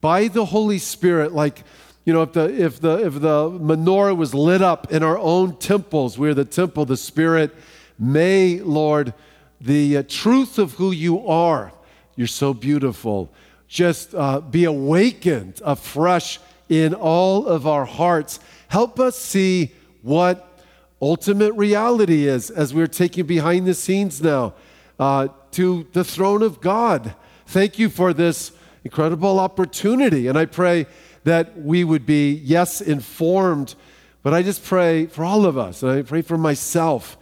by the Holy Spirit, like, you know, if the, if the, if the menorah was lit up in our own temples, we're the temple, the Spirit, may, Lord, the uh, truth of who you are, you're so beautiful, just uh, be awakened afresh in all of our hearts. Help us see what ultimate reality is as we're taking behind the scenes now uh, to the throne of God. Thank you for this incredible opportunity. And I pray that we would be, yes, informed, but I just pray for all of us, and I pray for myself,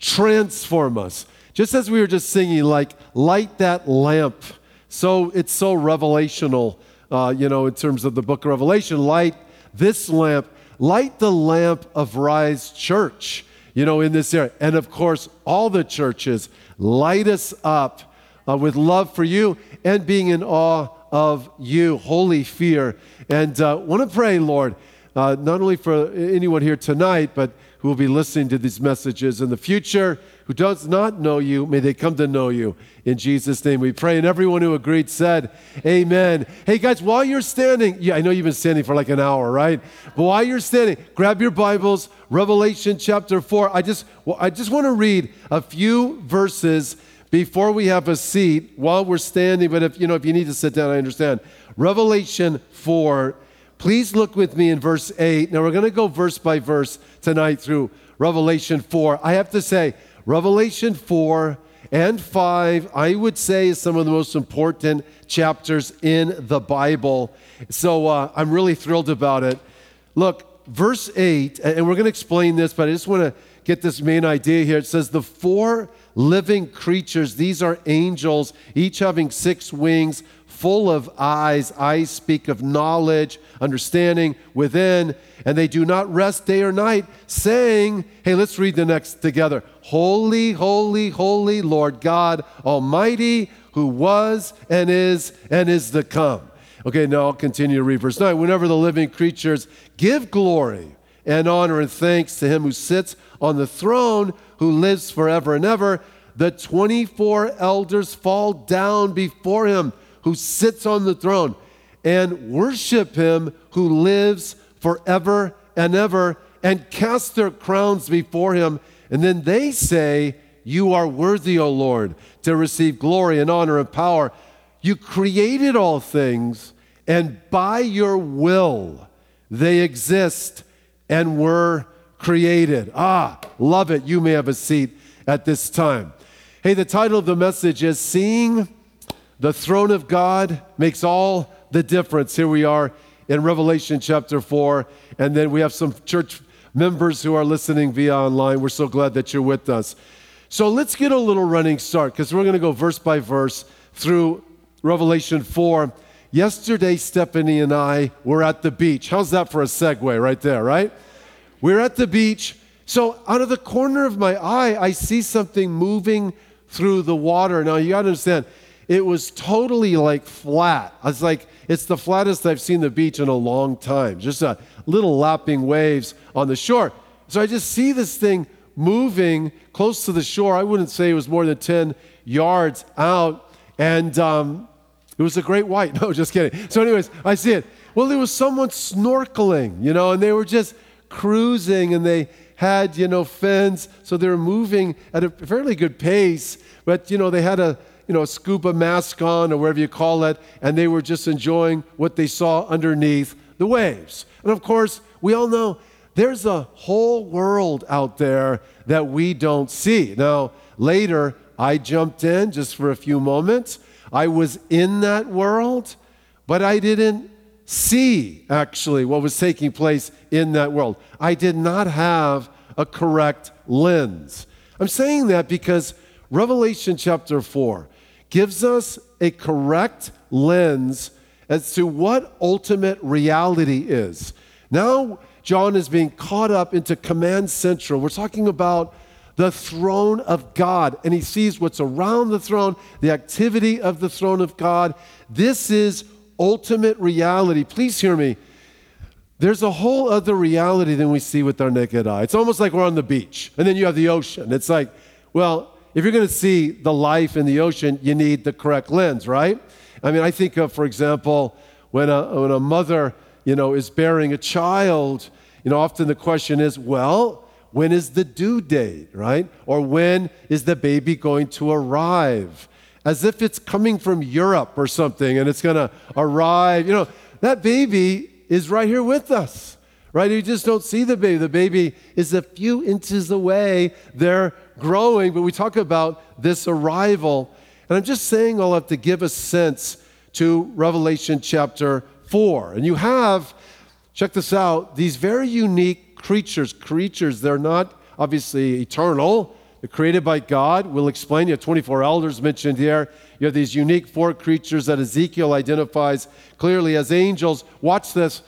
transform us. Just as we were just singing, like, light that lamp. So it's so revelational, uh, you know, in terms of the book of Revelation. Light this lamp, light the lamp of Rise Church, you know, in this area. And of course, all the churches, light us up uh, with love for you and being in awe of you, holy fear. And uh, want to pray, Lord, uh, not only for anyone here tonight, but who will be listening to these messages in the future, who does not know you, may they come to know you. In Jesus' name we pray. And everyone who agreed said, Amen. Hey guys, while you're standing, yeah, I know you've been standing for like an hour, right? But while you're standing, grab your Bibles, Revelation chapter 4. I just, I just want to read a few verses before we have a seat while we're standing. But if you know, if you need to sit down, I understand. Revelation 4 Please look with me in verse 8. Now, we're going to go verse by verse tonight through Revelation 4. I have to say, Revelation 4 and 5, I would say, is some of the most important chapters in the Bible. So uh, I'm really thrilled about it. Look, verse 8, and we're going to explain this, but I just want to get this main idea here. It says, The four living creatures, these are angels, each having six wings full of eyes. Eyes speak of knowledge, understanding within, and they do not rest day or night, saying, Hey, let's read the next together. Holy, holy, holy Lord God Almighty, who was and is and is to come. Okay, now I'll continue to read verse 9. Whenever the living creatures give glory and honor and thanks to him who sits on the throne, who lives forever and ever, the 24 elders fall down before him who sits on the throne and worship him who lives forever and ever and cast their crowns before him. And then they say, You are worthy, O Lord, to receive glory and honor and power. You created all things, and by your will they exist and were created. Ah, love it. You may have a seat at this time. Hey, the title of the message is Seeing the throne of God makes all the difference. Here we are in Revelation chapter 4, and then we have some church members who are listening via online. We're so glad that you're with us. So let's get a little running start because we're going to go verse by verse through Revelation 4. Yesterday, Stephanie and I were at the beach. How's that for a segue right there, right? We're at the beach. So, out of the corner of my eye, I see something moving through the water. Now, you got to understand, it was totally like flat. I was like, it's the flattest I've seen the beach in a long time. Just a little lapping waves on the shore. So I just see this thing moving close to the shore. I wouldn't say it was more than 10 yards out. And um, it was a great white. No, just kidding. So, anyways, I see it. Well, there was someone snorkeling, you know, and they were just cruising and they had, you know, fins. So they were moving at a fairly good pace. But, you know, they had a, you know, a scuba mask on or whatever you call it, and they were just enjoying what they saw underneath the waves. And of course, we all know there's a whole world out there that we don't see. Now, later, I jumped in just for a few moments. I was in that world, but I didn't see actually what was taking place in that world. I did not have a correct lens. I'm saying that because Revelation chapter 4 gives us a correct lens as to what ultimate reality is. Now, John is being caught up into Command Central. We're talking about the throne of God, and he sees what's around the throne, the activity of the throne of God. This is ultimate reality. Please hear me. There's a whole other reality than we see with our naked eye. It's almost like we're on the beach, and then you have the ocean. It's like, well, if you're going to see the life in the ocean, you need the correct lens, right? I mean, I think of, for example, when a, when a mother, you know, is bearing a child, you know, often the question is, well, when is the due date, right? Or when is the baby going to arrive? As if it's coming from Europe or something and it's going to arrive. You know, that baby is right here with us, right? You just don't see the baby. The baby is a few inches away. They're growing, but we talk about this arrival. And I'm just saying all that to give a sense to Revelation chapter 4. And you have, check this out, these very unique creatures. Creatures, they're not obviously eternal. They're created by God. We'll explain. You have 24 elders mentioned here. You have these unique four creatures that Ezekiel identifies clearly as angels. Watch this.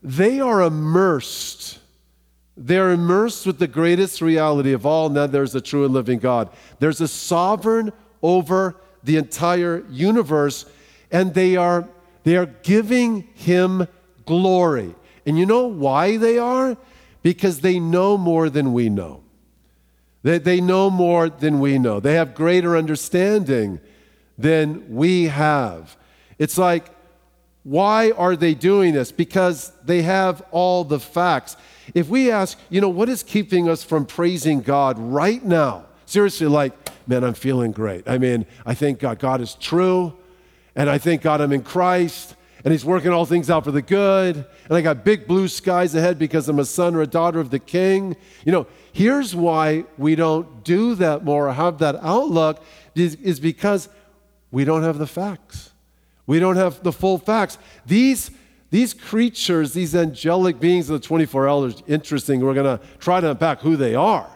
They are immersed. They're immersed with the greatest reality of all, and that there's a true and living God. There's a sovereign over the entire universe, and they are, they are giving him glory. And you know why they are? Because they know more than we know. They, they know more than we know. They have greater understanding than we have. It's like, why are they doing this? Because they have all the facts. If we ask, you know, what is keeping us from praising God right now? Seriously, like, man, I'm feeling great. I mean, I think God, God is true, and I think God, I'm in Christ, and he's working all things out for the good. And I got big blue skies ahead because I'm a son or a daughter of the king. You know, here's why we don't do that more or have that outlook is, is because we don't have the facts. We don't have the full facts. These, these creatures, these angelic beings of the 24 elders, interesting. We're going to try to unpack who they are.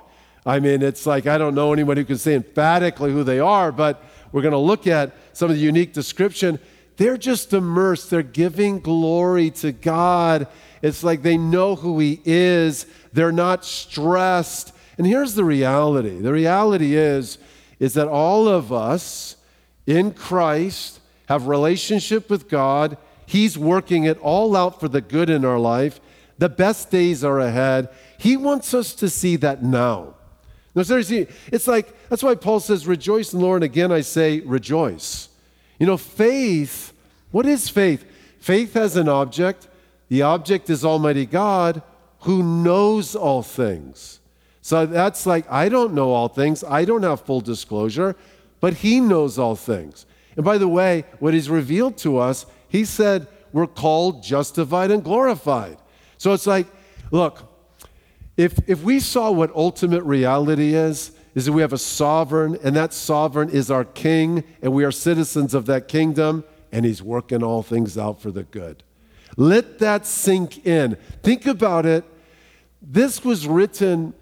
I mean, it's like I don't know anyone who can say emphatically who they are, but we're going to look at some of the unique description they're just immersed. They're giving glory to God. It's like they know who He is. They're not stressed. And here's the reality the reality is, is that all of us in Christ have relationship with God. He's working it all out for the good in our life. The best days are ahead. He wants us to see that now. No, seriously, it's like, that's why Paul says, rejoice in the Lord. And Again, I say, rejoice. You know, faith, what is faith? Faith has an object. The object is Almighty God who knows all things. So that's like, I don't know all things. I don't have full disclosure, but He knows all things. And by the way, what He's revealed to us, He said we're called justified and glorified. So it's like, look, if, if we saw what ultimate reality is, is that we have a sovereign, and that sovereign is our king, and we are citizens of that kingdom, and he's working all things out for the good. Let that sink in. Think about it. This was written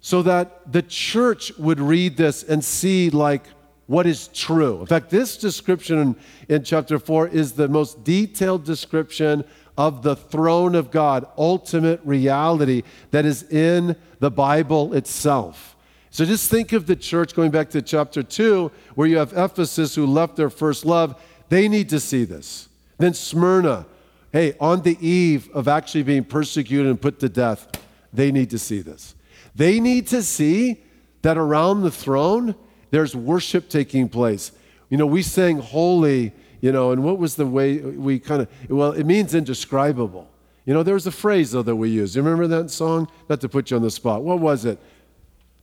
so that the church would read this and see, like, what is true. In fact, this description in, chapter 4 is the most detailed description of the throne of God, ultimate reality that is in the Bible itself. So just think of the church going back to chapter 2, where you have Ephesus who left their first love. They need to see this. Then Smyrna, hey, on the eve of actually being persecuted and put to death, they need to see this. They need to see that around the throne, there's worship taking place. You know, we sang holy, you know, and what was the way we kind of, well, it means indescribable. You know, there was a phrase, though, that we used. You remember that song? Not to put you on the spot. What was it?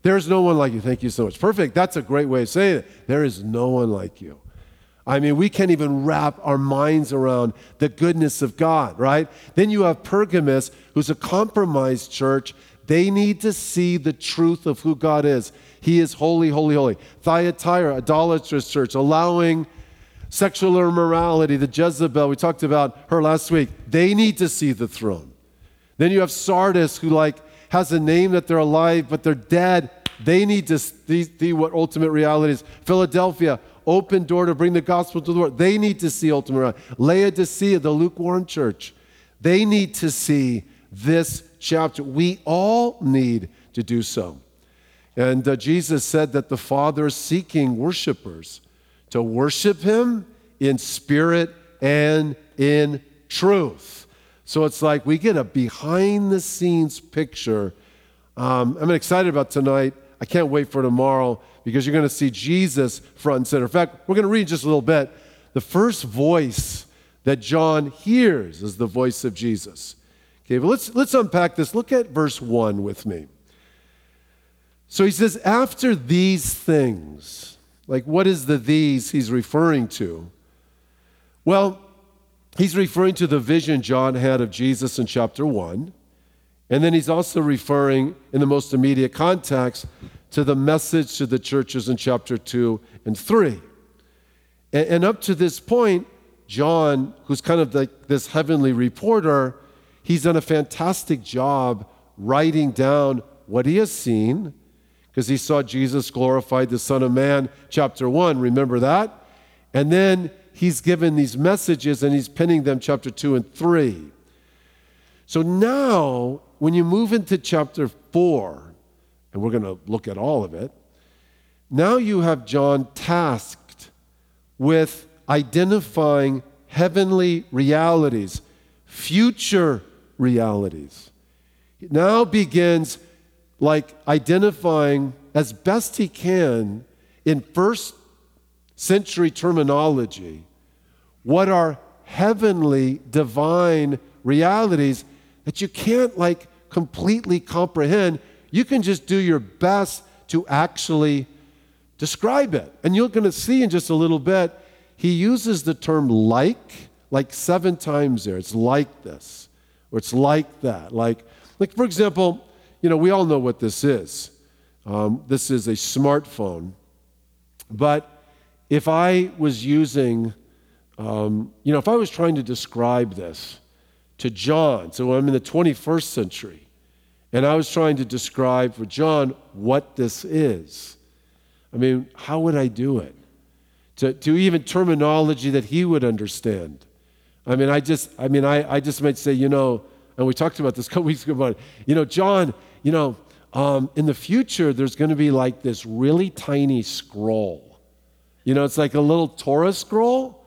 There's no one like you. Thank you so much. Perfect. That's a great way of saying it. There is no one like you. I mean, we can't even wrap our minds around the goodness of God, right? Then you have Pergamus, who's a compromised church. They need to see the truth of who God is. He is holy, holy, holy. Thyatira, idolatrous church, allowing sexual immorality, the Jezebel, we talked about her last week. They need to see the throne. Then you have Sardis, who like has a name that they're alive, but they're dead. They need to see what ultimate reality is. Philadelphia, open door to bring the gospel to the world. They need to see ultimate reality. Laodicea, the lukewarm church, they need to see this chapter. We all need to do so. And uh, Jesus said that the Father is seeking worshipers to worship Him in spirit and in truth. So it's like we get a behind the scenes picture. Um, I'm excited about tonight. I can't wait for tomorrow because you're going to see Jesus front and center. In fact, we're going to read just a little bit. The first voice that John hears is the voice of Jesus. Okay, but let's, let's unpack this. Look at verse 1 with me. So he says, after these things, like what is the these he's referring to? Well, he's referring to the vision John had of Jesus in chapter 1. And then he's also referring, in the most immediate context, to the message to the churches in chapter 2 and 3. And, and up to this point, John, who's kind of like this heavenly reporter, he's done a fantastic job writing down what he has seen because he saw Jesus glorified the Son of Man, chapter 1. Remember that? And then he's given these messages and he's pinning them, chapter 2 and 3. So now, when you move into chapter 4, and we're going to look at all of it, now you have John tasked with identifying heavenly realities, future realities. It now begins like identifying as best he can in first century terminology what are heavenly divine realities that you can't like completely comprehend you can just do your best to actually describe it and you're going to see in just a little bit he uses the term like like seven times there it's like this or it's like that like like for example you know, we all know what this is. Um, this is a smartphone. But if I was using, um, you know, if I was trying to describe this to John, so I'm in the 21st century, and I was trying to describe for John what this is, I mean, how would I do it? To, to even terminology that he would understand. I mean, I just, I mean, I, I just might say, you know, and we talked about this a couple weeks ago about, you know, John, you know, um, in the future, there's going to be like this really tiny scroll. You know, it's like a little Torah scroll,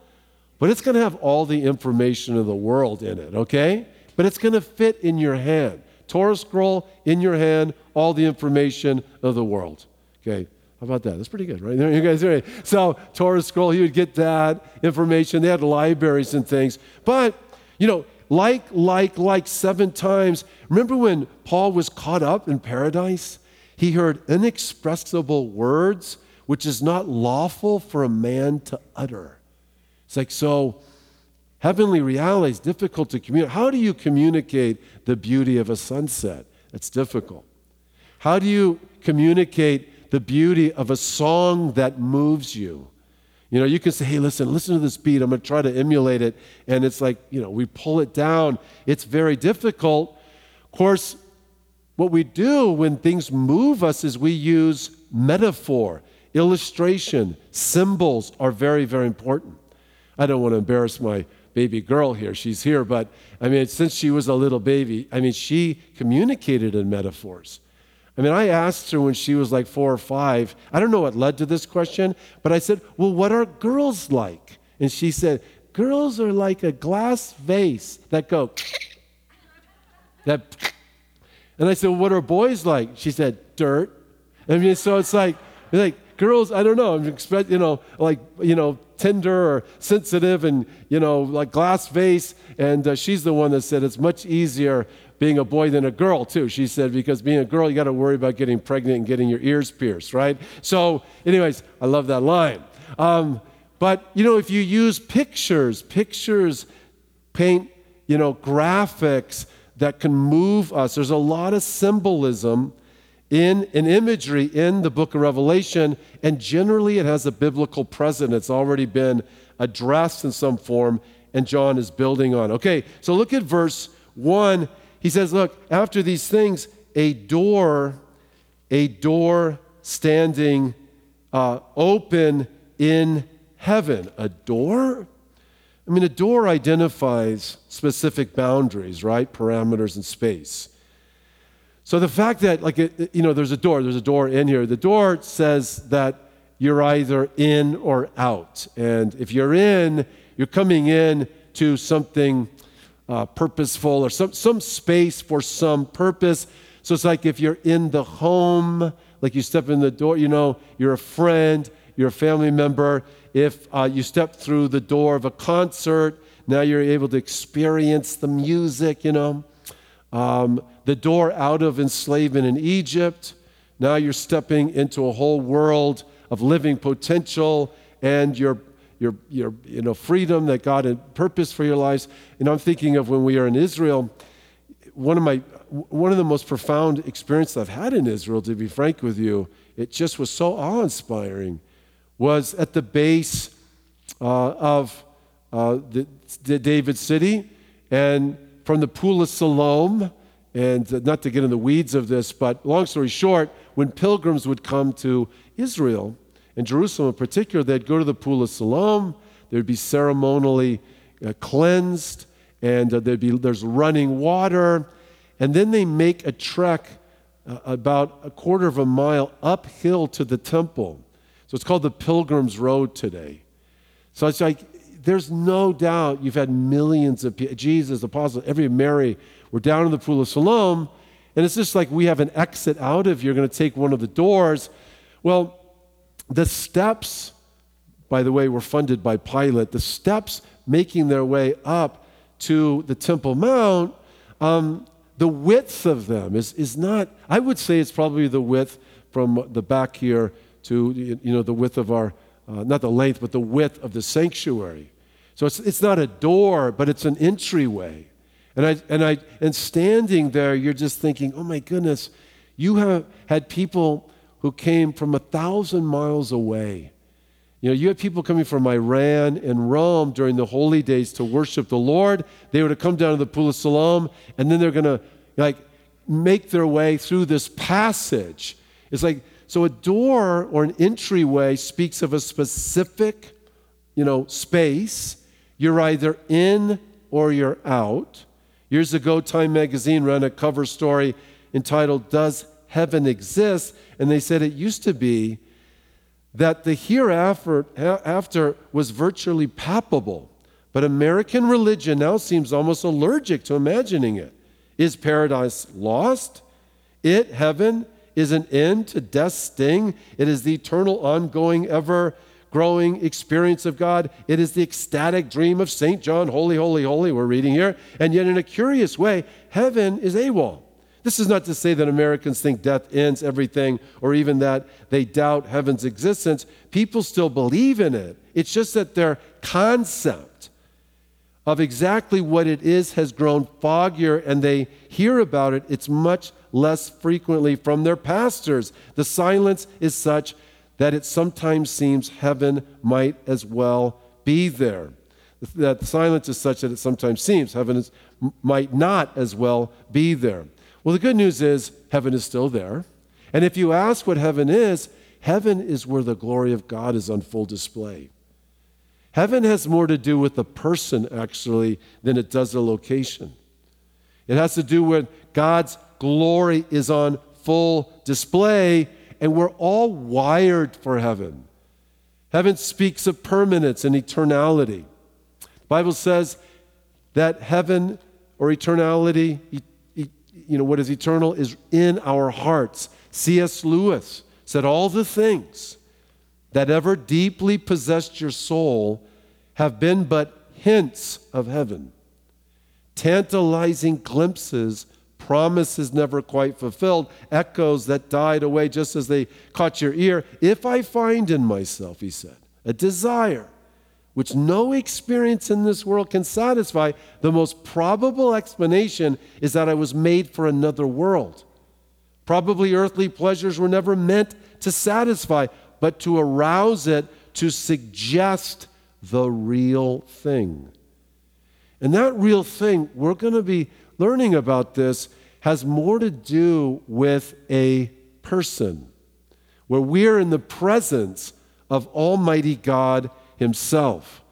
but it's going to have all the information of the world in it, okay? But it's going to fit in your hand. Torah scroll in your hand, all the information of the world. Okay, how about that? That's pretty good, right? You guys ready? So, Torah scroll, you would get that information. They had libraries and things. But, you know, like, like, like seven times. Remember when Paul was caught up in paradise? He heard inexpressible words, which is not lawful for a man to utter. It's like, so heavenly reality is difficult to communicate. How do you communicate the beauty of a sunset? It's difficult. How do you communicate the beauty of a song that moves you? You know, you can say, hey, listen, listen to this beat. I'm going to try to emulate it. And it's like, you know, we pull it down. It's very difficult. Of course, what we do when things move us is we use metaphor, illustration, symbols are very, very important. I don't want to embarrass my baby girl here. She's here, but I mean, since she was a little baby, I mean, she communicated in metaphors. I mean, I asked her when she was like four or five, I don't know what led to this question, but I said, Well, what are girls like? And she said, Girls are like a glass vase that go, that, and I said, What are boys like? She said, Dirt. I mean, so it's like, like, girls, I don't know, I'm expect, you know, like, you know, tender or sensitive and, you know, like glass vase. And uh, she's the one that said it's much easier being a boy than a girl, too. She said, because being a girl, you got to worry about getting pregnant and getting your ears pierced, right? So, anyways, I love that line. Um, but, you know, if you use pictures, pictures paint, you know, graphics that can move us, there's a lot of symbolism in an imagery in the book of Revelation, and generally it has a biblical present. It's already been addressed in some form, and John is building on. Okay, so look at verse 1 he says, Look, after these things, a door, a door standing uh, open in heaven. A door? I mean, a door identifies specific boundaries, right? Parameters in space. So the fact that, like, you know, there's a door, there's a door in here. The door says that you're either in or out. And if you're in, you're coming in to something uh, purposeful or some, some space for some purpose. So it's like if you're in the home, like you step in the door, you know, you're a friend, you're a family member. If uh, you step through the door of a concert, Now you're able to experience the music, you know. Um, the door out of enslavement in Egypt. Now you're stepping into a whole world of living potential and your, your, your you know, freedom that God had purpose for your lives. And I'm thinking of when we are in Israel, one of my one of the most profound experiences I've had in Israel, to be frank with you, it just was so awe-inspiring, was at the base uh, of uh, the, the, David city, and from the Pool of Siloam, and uh, not to get in the weeds of this, but long story short, when pilgrims would come to Israel, and Jerusalem in particular, they'd go to the Pool of Siloam, they'd be ceremonially uh, cleansed, and uh, there'd be, there's running water, and then they make a trek uh, about a quarter of a mile uphill to the temple. So it's called the Pilgrim's Road today. So it's like, there's no doubt you've had millions of people, Jesus, apostles, every Mary, we're down in the Pool of Siloam, and it's just like we have an exit out of, you're going to take one of the doors. Well, the steps, by the way, were funded by Pilate. The steps making their way up to the Temple Mount, um, the width of them is, is not, I would say it's probably the width from the back here to, you know, the width of our, uh, not the length, but the width of the sanctuary. So it's, it's not a door, but it's an entryway. And, I, and, I, and standing there, you're just thinking, oh my goodness, you have had people who came from a thousand miles away. You know, you had people coming from Iran and Rome during the holy days to worship the Lord. They were to come down to the Pool of Siloam, and then they're going to like make their way through this passage. It's like so a door or an entryway speaks of a specific, you know, space. You're either in or you're out. Years ago, Time magazine ran a cover story entitled Does Heaven Exist? And they said it used to be that the hereafter after was virtually palpable. But American religion now seems almost allergic to imagining it. Is paradise lost? It, heaven, is an end to death's sting. It is the eternal, ongoing, ever growing experience of God. It is the ecstatic dream of St. John, holy, holy, holy, we're reading here. And yet, in a curious way, heaven is AWOL. This is not to say that Americans think death ends everything or even that they doubt heaven's existence. People still believe in it. It's just that their concept of exactly what it is has grown foggier and they hear about it, it's much less frequently from their pastors. The silence is such that it sometimes seems heaven might as well be there. That silence is such that it sometimes seems heaven is, might not as well be there. Well, the good news is heaven is still there. And if you ask what heaven is, heaven is where the glory of God is on full display. Heaven has more to do with the person, actually, than it does the location. It has to do with God's glory is on full display, and we're all wired for heaven. Heaven speaks of permanence and eternality. The Bible says that heaven or eternality, you know, what is eternal is in our hearts. C.S. Lewis said, All the things that ever deeply possessed your soul have been but hints of heaven, tantalizing glimpses, promises never quite fulfilled, echoes that died away just as they caught your ear. If I find in myself, he said, a desire which no experience in this world can satisfy, the most probable explanation is that I was made for another world. Probably earthly pleasures were never meant to satisfy, but to arouse it, to suggest the real thing. And that real thing, we're going to be learning about this, has more to do with a person, where we're in the presence of Almighty God himself.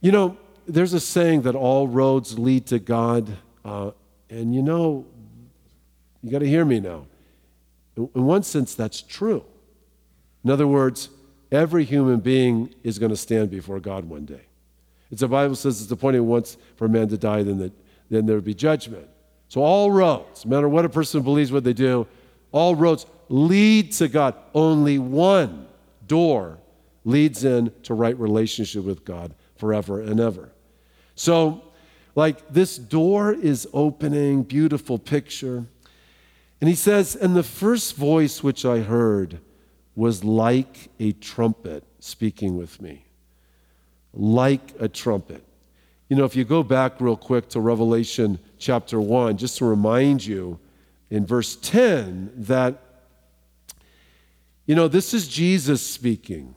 You know, there's a saying that all roads lead to God, uh, and you know, you got to hear me now. In one sense, that's true. In other words, every human being is going to stand before God one day. It's the Bible says it's appointed once for a man to die, then, the, then there'd be judgment. So all roads, no matter what a person believes what they do, all roads lead to God. Only one door leads in to right relationship with God forever and ever. So, like, this door is opening, beautiful picture. And he says, And the first voice which I heard was like a trumpet speaking with me. Like a trumpet. You know, if you go back real quick to Revelation chapter 1, just to remind you in verse 10 that, you know, this is Jesus speaking.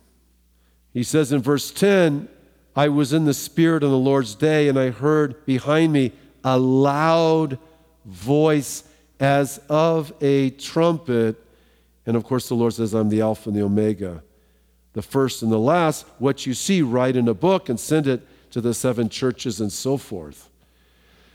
He says in verse 10, I was in the Spirit on the Lord's day, and I heard behind me a loud voice as of a trumpet. And of course, the Lord says, I'm the Alpha and the Omega, the first and the last. What you see, write in a book and send it to the seven churches and so forth.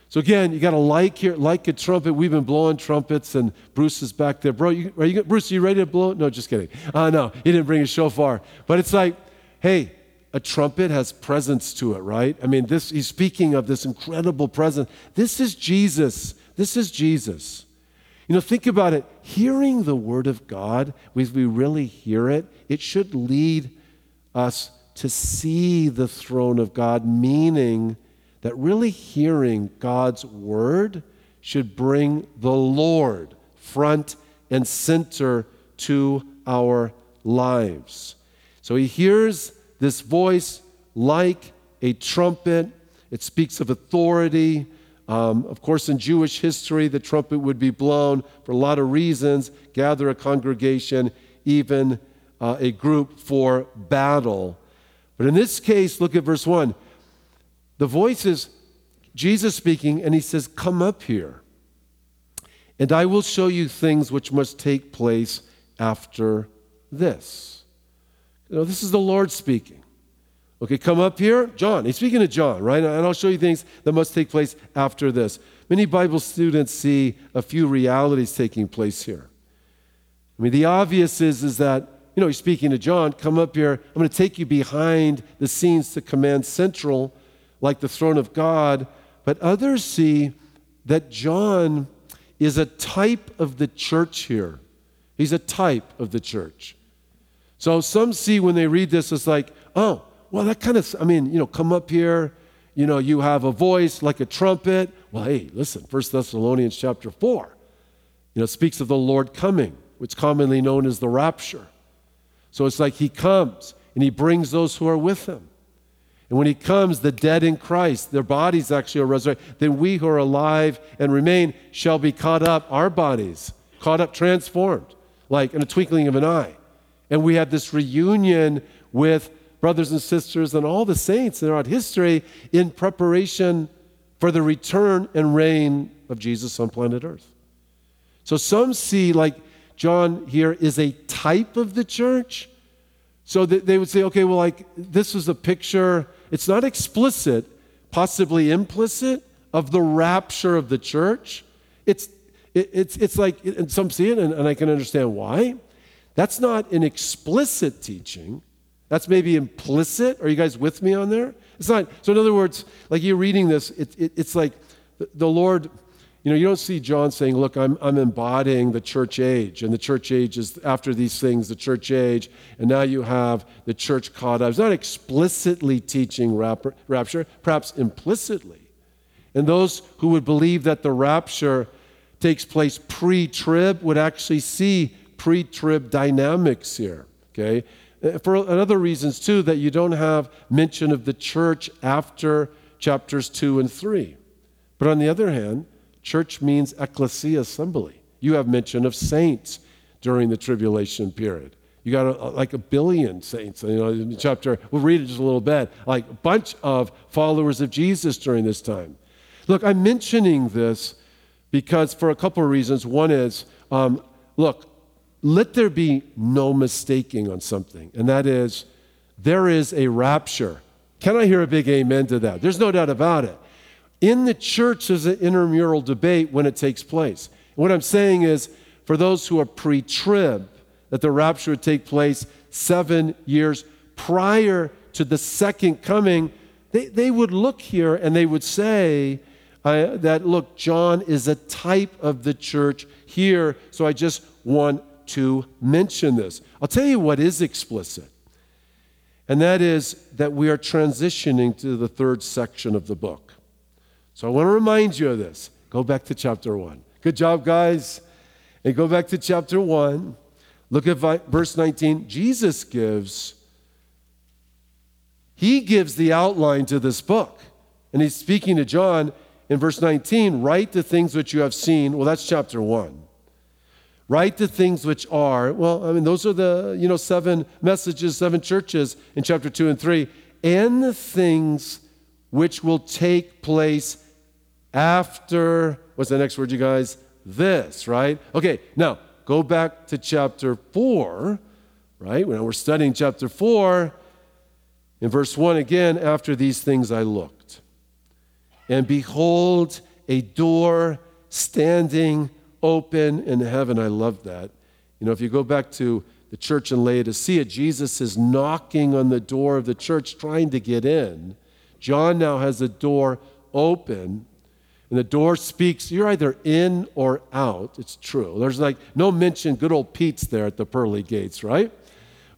So again, you got to like here, like a trumpet. We've been blowing trumpets, and Bruce is back there. Bro, you, are you, Bruce, are you ready to blow? No, just kidding. Uh, no, he didn't bring a shofar. But it's like, hey, a trumpet has presence to it, right? I mean, this he's speaking of this incredible presence. This is Jesus. This is Jesus. You know, think about it. Hearing the word of God, if we really hear it, it should lead us to see the throne of God, meaning that really hearing God's word should bring the Lord front and center to our lives. So he hears this voice like a trumpet. It speaks of authority, um, of course, in Jewish history, the trumpet would be blown for a lot of reasons gather a congregation, even uh, a group for battle. But in this case, look at verse 1. The voice is Jesus speaking, and he says, Come up here, and I will show you things which must take place after this. You know, this is the Lord speaking. Okay, come up here. John, he's speaking to John, right? And I'll show you things that must take place after this. Many Bible students see a few realities taking place here. I mean, the obvious is, is that, you know, he's speaking to John, come up here. I'm going to take you behind the scenes to command central, like the throne of God. But others see that John is a type of the church here. He's a type of the church. So some see when they read this, it's like, oh, well, that kind of, I mean, you know, come up here, you know, you have a voice like a trumpet. Well, hey, listen, First Thessalonians chapter 4, you know, speaks of the Lord coming, which commonly known as the rapture. So it's like he comes and he brings those who are with him. And when he comes, the dead in Christ, their bodies actually are resurrected. Then we who are alive and remain shall be caught up, our bodies, caught up, transformed, like in a twinkling of an eye. And we have this reunion with brothers and sisters, and all the saints throughout history in preparation for the return and reign of Jesus on planet Earth. So some see, like John here, is a type of the church. So that they would say, okay, well, like this is a picture, it's not explicit, possibly implicit, of the rapture of the church. It's, it, it's, it's like, and some see it, and, and I can understand why. That's not an explicit teaching. That's maybe implicit. Are you guys with me on there? It's not. So, in other words, like you're reading this, it, it, it's like the Lord, you know, you don't see John saying, Look, I'm, I'm embodying the church age, and the church age is after these things, the church age, and now you have the church caught up. It's not explicitly teaching rapture, perhaps implicitly. And those who would believe that the rapture takes place pre trib would actually see pre trib dynamics here, okay? Uh, for other reasons too that you don't have mention of the church after chapters 2 and 3 but on the other hand church means ecclesia assembly you have mention of saints during the tribulation period you got a, like a billion saints you know in chapter we'll read it just a little bit like a bunch of followers of jesus during this time look i'm mentioning this because for a couple of reasons one is um, look let there be no mistaking on something, and that is there is a rapture. Can I hear a big amen to that? There's no doubt about it. In the church, there's an intramural debate when it takes place. what I'm saying is, for those who are pre trib, that the rapture would take place seven years prior to the second coming, they, they would look here and they would say uh, that, look, John is a type of the church here, so I just want to mention this. I'll tell you what is explicit. And that is that we are transitioning to the third section of the book. So I want to remind you of this. Go back to chapter 1. Good job, guys. And go back to chapter 1. Look at verse 19. Jesus gives he gives the outline to this book. And he's speaking to John in verse 19, write the things which you have seen. Well, that's chapter 1. Write the things which are, well, I mean, those are the, you know, seven messages, seven churches in chapter 2 and 3, and the things which will take place after, what's the next word, you guys? This, right? Okay, now go back to chapter 4, right? When we're studying chapter 4, in verse 1 again, after these things I looked, and behold, a door standing open in heaven. I love that. You know, if you go back to the church in Laodicea, Jesus is knocking on the door of the church trying to get in. John now has a door open, and the door speaks. You're either in or out. It's true. There's like no mention, good old Pete's there at the pearly gates, right?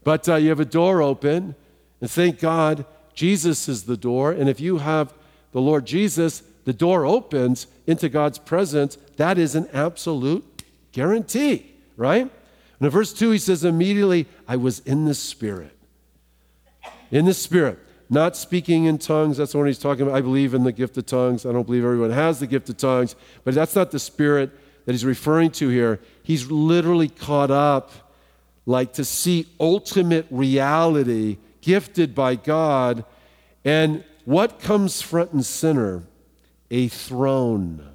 But uh, you have a door open, and thank God Jesus is the door. And if you have the Lord Jesus, the door opens into God's presence, that is an absolute guarantee, right? And in verse 2, he says, Immediately I was in the Spirit. In the Spirit. Not speaking in tongues. That's what he's talking about. I believe in the gift of tongues. I don't believe everyone has the gift of tongues, but that's not the Spirit that he's referring to here. He's literally caught up, like to see ultimate reality gifted by God. And what comes front and center a throne.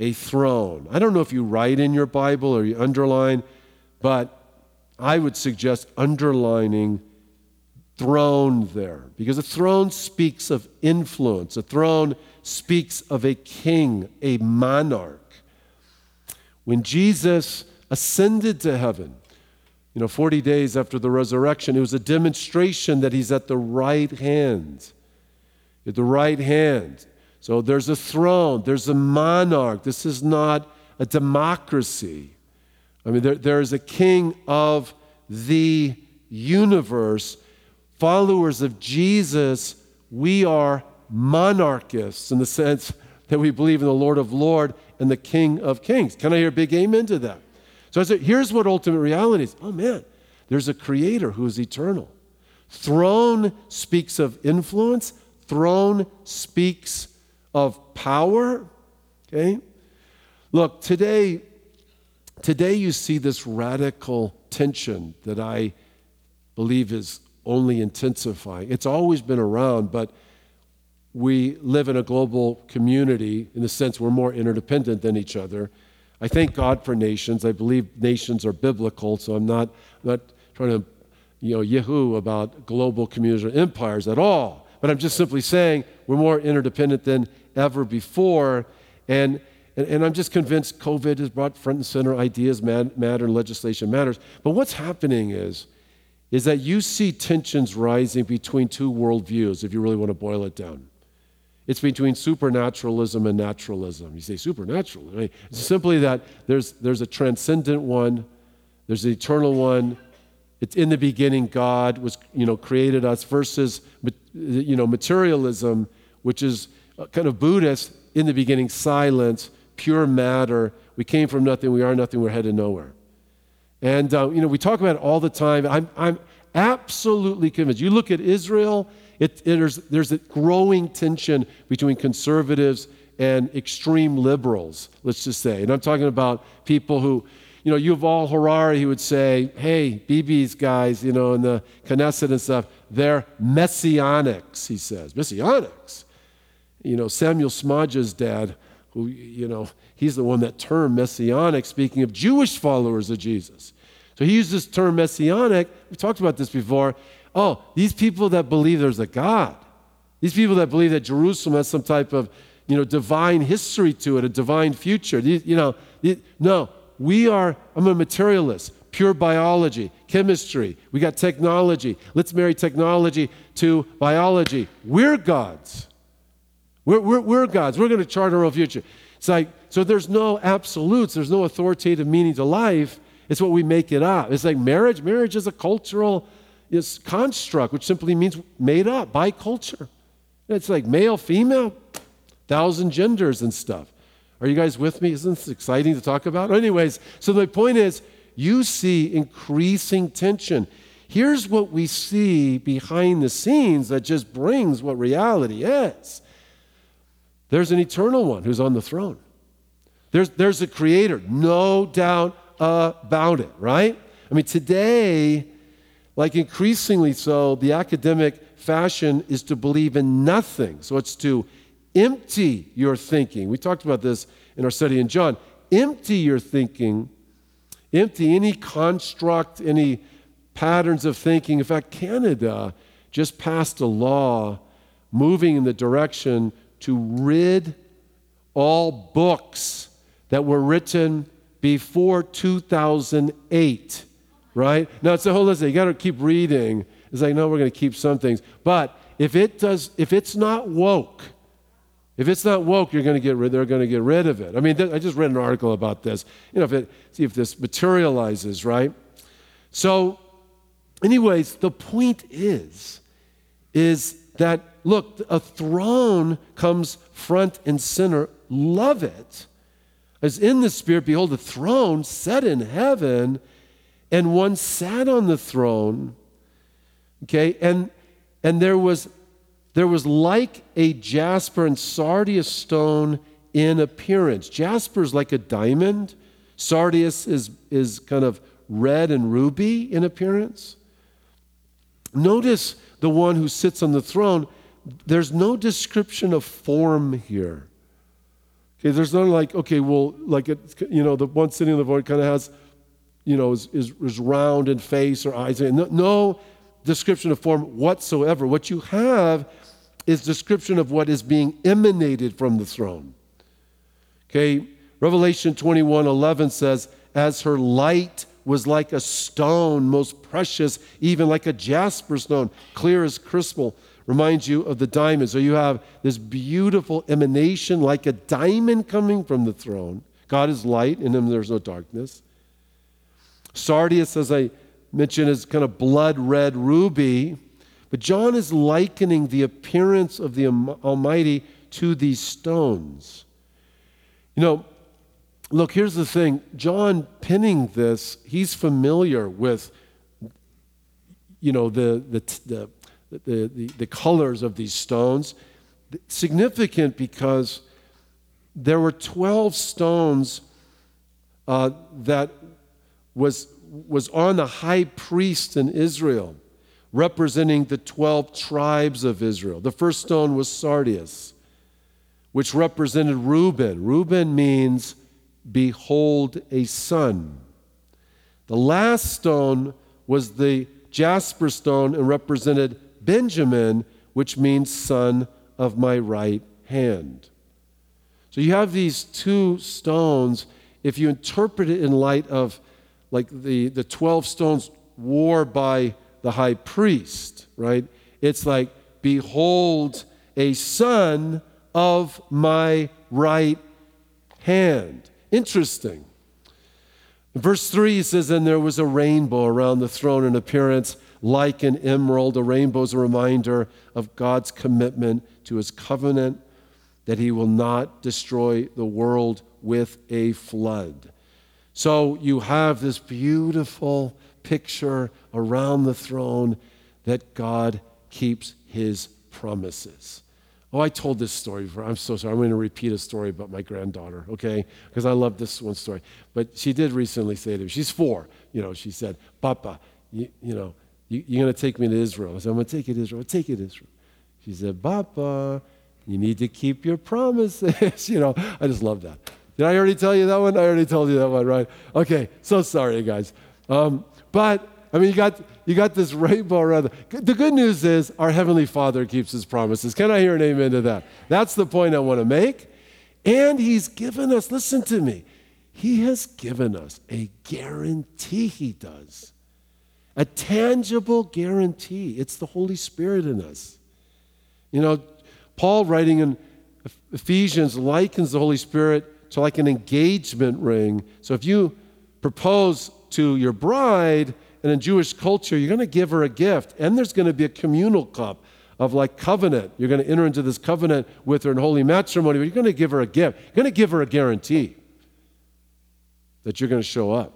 A throne. I don't know if you write in your Bible or you underline, but I would suggest underlining throne there because a throne speaks of influence. A throne speaks of a king, a monarch. When Jesus ascended to heaven, you know, 40 days after the resurrection, it was a demonstration that he's at the right hand. At the right hand. So there's a throne, there's a monarch. This is not a democracy. I mean, there, there is a king of the universe. Followers of Jesus, we are monarchists in the sense that we believe in the Lord of Lords and the King of Kings. Can I hear a big amen to that? So I said, here's what ultimate reality is. Oh man, there's a creator who is eternal. Throne speaks of influence, throne speaks of power. Okay? Look, today, today you see this radical tension that I believe is only intensifying. It's always been around, but we live in a global community in the sense we're more interdependent than each other. I thank God for nations. I believe nations are biblical, so I'm not, not trying to, you know, yahoo about global communities or empires at all. But I'm just simply saying we're more interdependent than ever before. And, and, and I'm just convinced COVID has brought front and center ideas matter and legislation matters. But what's happening is, is that you see tensions rising between two worldviews, if you really want to boil it down. It's between supernaturalism and naturalism. You say supernatural. I mean, it's simply that there's, there's a transcendent one, there's an eternal one, it's in the beginning, God was, you know, created us versus, you know, materialism, which is uh, kind of Buddhist, in the beginning, silence, pure matter. We came from nothing, we are nothing, we're headed nowhere. And, uh, you know, we talk about it all the time. I'm, I'm absolutely convinced. You look at Israel, it, it, there's, there's a growing tension between conservatives and extreme liberals, let's just say. And I'm talking about people who, you know, Yuval Harari, he would say, hey, Bibi's guys, you know, in the Knesset and stuff, they're messianics, he says. Messianics. You know, Samuel Smodge's dad, who, you know, he's the one that term messianic, speaking of Jewish followers of Jesus. So he used this term messianic. We talked about this before. Oh, these people that believe there's a God, these people that believe that Jerusalem has some type of, you know, divine history to it, a divine future. These, you know, no, we are, I'm a materialist, pure biology, chemistry, we got technology. Let's marry technology to biology. We're gods. We're, we're, we're gods. We're going to chart our own future. It's like, so there's no absolutes, there's no authoritative meaning to life. It's what we make it up. It's like marriage. Marriage is a cultural, is construct, which simply means made up by culture. It's like male, female, thousand genders and stuff. Are you guys with me? Isn't this exciting to talk about? Anyways, so the point is, you see increasing tension. Here's what we see behind the scenes that just brings what reality is there's an eternal one who's on the throne, there's, there's a creator, no doubt about it, right? I mean, today, like increasingly so, the academic fashion is to believe in nothing. So it's to empty your thinking. We talked about this in our study in John. Empty your thinking, empty any construct, any patterns of thinking. In fact, Canada just passed a law moving in the direction to rid all books that were written before 2008, right? Now it's a whole list. You got to keep reading. It's like, no, we're going to keep some things. But if it does, if it's not woke, if it's not woke, you're going to get rid. They're going to get rid of it. I mean, th- I just read an article about this. You know, if it, see if this materializes, right? So anyways, the point is, is that look, a throne comes front and center. Love it. As in the Spirit, behold, a throne set in heaven, and one sat on the throne. Okay, and and there was there was like a jasper and sardius stone in appearance. Jasper is like a diamond. Sardius is, is kind of red and ruby in appearance. Notice the one who sits on the throne, there's no description of form here. Okay, there's not like, okay, well, like, it, you know, the one sitting on the throne kind of has, you know, is, is, is, round in face or eyes. No, no description of form whatsoever. What you have is description of what is being emanated from the throne. Okay, Revelation 21 11 says, As her light was like a stone, most precious, even like a jasper stone, clear as crystal, reminds you of the diamond. So you have this beautiful emanation like a diamond coming from the throne. God is light, in him there's no darkness. Sardius, as I mentioned, is kind of blood red ruby. But John is likening the appearance of the Almighty to these stones. You know, Look, here's the thing John pinning this, he's familiar with, you know, the, the, the, the, the, colors of these stones. Significant because there were 12 stones uh, that was, was on the high priest in Israel, representing the 12 tribes of Israel. The first stone was sardius, which represented Reuben. Reuben means Behold a son. The last stone was the jasper stone and represented Benjamin, which means son of my right hand. So you have these two stones. If you interpret it in light of like the, the 12 stones wore by the high priest, right? It's like, behold a son of my right hand. Interesting. In verse 3, he says, And there was a rainbow around the throne in appearance like an emerald. A rainbow is a reminder of God's commitment to his covenant that he will not destroy the world with a flood. So you have this beautiful picture around the throne that God keeps his promises. Oh, I told this story before. I'm so sorry. I'm going to repeat a story about my granddaughter, okay? Because I love this one story. But she did recently say to me, she's four, you know, she said, Papa, you, you know, you, are going to take me to Israel. I said, I'm going to take you to Israel. I'll take you to Israel. She said, Papa, you need to keep your promises. you know, I just love that. Did I already tell you that one? I already told you that one, right? Okay, so sorry, guys. Um, but I mean, you got, you got this rainbow around. The, the good news is our Heavenly Father keeps His promises. Can I hear an amen to that? That's the point I want to make. And He's given us, listen to me, He has given us a guarantee, He does. A tangible guarantee. It's the Holy Spirit in us. You know, Paul writing in Ephesians likens the Holy Spirit to like an engagement ring. So if you propose to your bride, and in Jewish culture, you're going to give her a gift, and there's going to be a communal cup of like covenant. You're going to enter into this covenant with her in holy matrimony, but you're going to give her a gift. You're going to give her a guarantee that you're going to show up.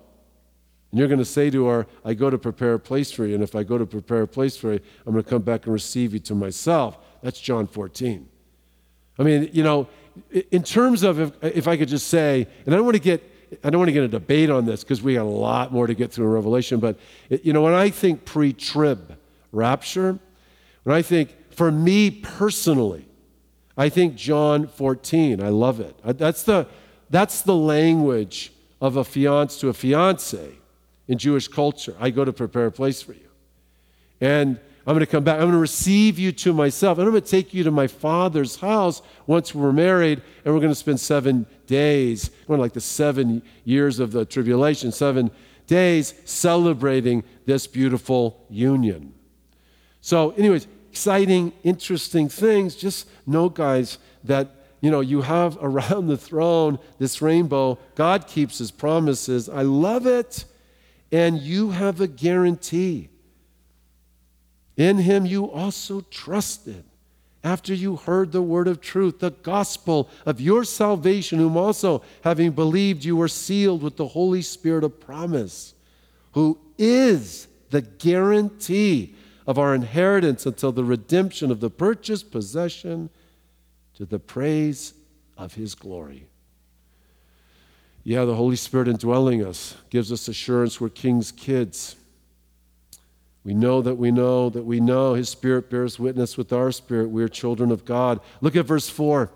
And you're going to say to her, I go to prepare a place for you. And if I go to prepare a place for you, I'm going to come back and receive you to myself. That's John 14. I mean, you know, in terms of if, if I could just say, and I don't want to get I don't want to get a debate on this because we got a lot more to get through in Revelation, but you know, when I think pre-trib rapture, when I think for me personally, I think John 14. I love it. That's the that's the language of a fiance to a fiance in Jewish culture. I go to prepare a place for you. And I'm going to come back. I'm going to receive you to myself. And I'm going to take you to my father's house once we're married, and we're going to spend seven days, one like the seven years of the tribulation, seven days celebrating this beautiful union. So, anyways, exciting, interesting things. Just know, guys, that you know you have around the throne this rainbow. God keeps his promises. I love it. And you have a guarantee. In him you also trusted after you heard the word of truth, the gospel of your salvation, whom also, having believed, you were sealed with the Holy Spirit of promise, who is the guarantee of our inheritance until the redemption of the purchased possession to the praise of his glory. Yeah, the Holy Spirit indwelling us gives us assurance we're King's kids. We know that we know that we know His Spirit bears witness with our spirit. We are children of God. Look at verse 4.